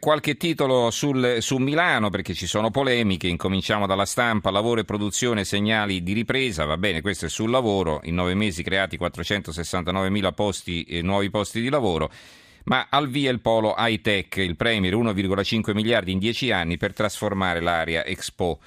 Qualche titolo sul, su Milano perché ci sono polemiche, incominciamo dalla stampa, lavoro e produzione, segnali di ripresa, va bene, questo è sul lavoro, in nove mesi creati 469 posti, eh, nuovi posti di lavoro, ma al via il polo high tech, il Premier 1,5 miliardi in dieci anni per trasformare l'area Expo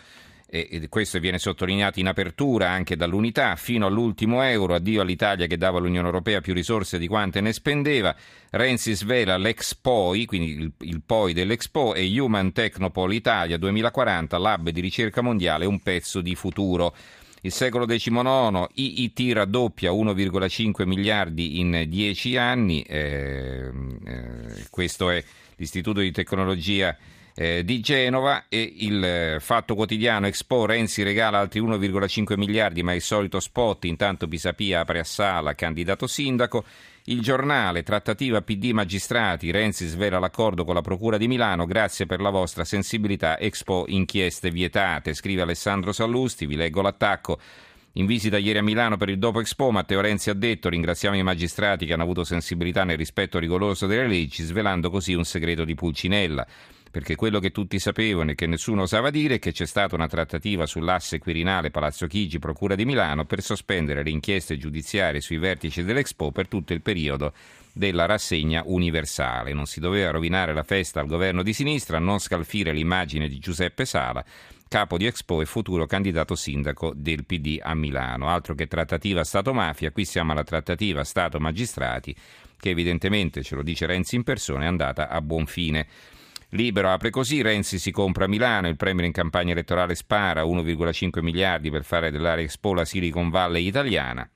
e questo viene sottolineato in apertura anche dall'unità, fino all'ultimo euro, addio all'Italia che dava all'Unione Europea più risorse di quante ne spendeva, Renzi svela l'Expoi, quindi il, il POI dell'Expo, e Human Technopole Italia 2040, lab di ricerca mondiale, un pezzo di futuro. Il secolo XIX, IIT raddoppia 1,5 miliardi in 10 anni, eh, eh, questo è l'Istituto di Tecnologia eh, di Genova e il eh, Fatto Quotidiano Expo Renzi regala altri 1,5 miliardi ma il solito spot. Intanto Pisapia apre a sala candidato sindaco. Il giornale, trattativa PD magistrati, Renzi svela l'accordo con la Procura di Milano, grazie per la vostra sensibilità, Expo inchieste vietate, scrive Alessandro Sallusti, vi leggo l'attacco. In visita ieri a Milano per il dopo Expo, Matteo Renzi ha detto ringraziamo i magistrati che hanno avuto sensibilità nel rispetto rigoroso delle leggi, svelando così un segreto di Pulcinella perché quello che tutti sapevano e che nessuno osava dire è che c'è stata una trattativa sull'asse Quirinale Palazzo Chigi, Procura di Milano, per sospendere le inchieste giudiziarie sui vertici dell'Expo per tutto il periodo della rassegna universale. Non si doveva rovinare la festa al governo di sinistra, non scalfire l'immagine di Giuseppe Sala, capo di Expo e futuro candidato sindaco del PD a Milano. Altro che trattativa Stato-mafia, qui siamo alla trattativa Stato-magistrati, che evidentemente, ce lo dice Renzi in persona, è andata a buon fine. Libero apre così, Renzi si compra a Milano, il Premier in campagna elettorale spara 1,5 miliardi per fare dell'area Expo la Silicon Valley italiana.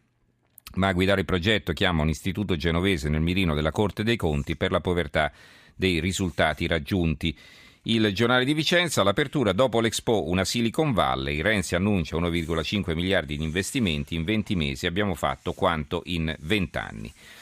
Ma a guidare il progetto chiama un istituto genovese nel mirino della Corte dei Conti per la povertà dei risultati raggiunti. Il giornale di Vicenza, l'apertura dopo l'Expo una Silicon Valley, Renzi annuncia 1,5 miliardi di investimenti in 20 mesi, abbiamo fatto quanto in 20 anni.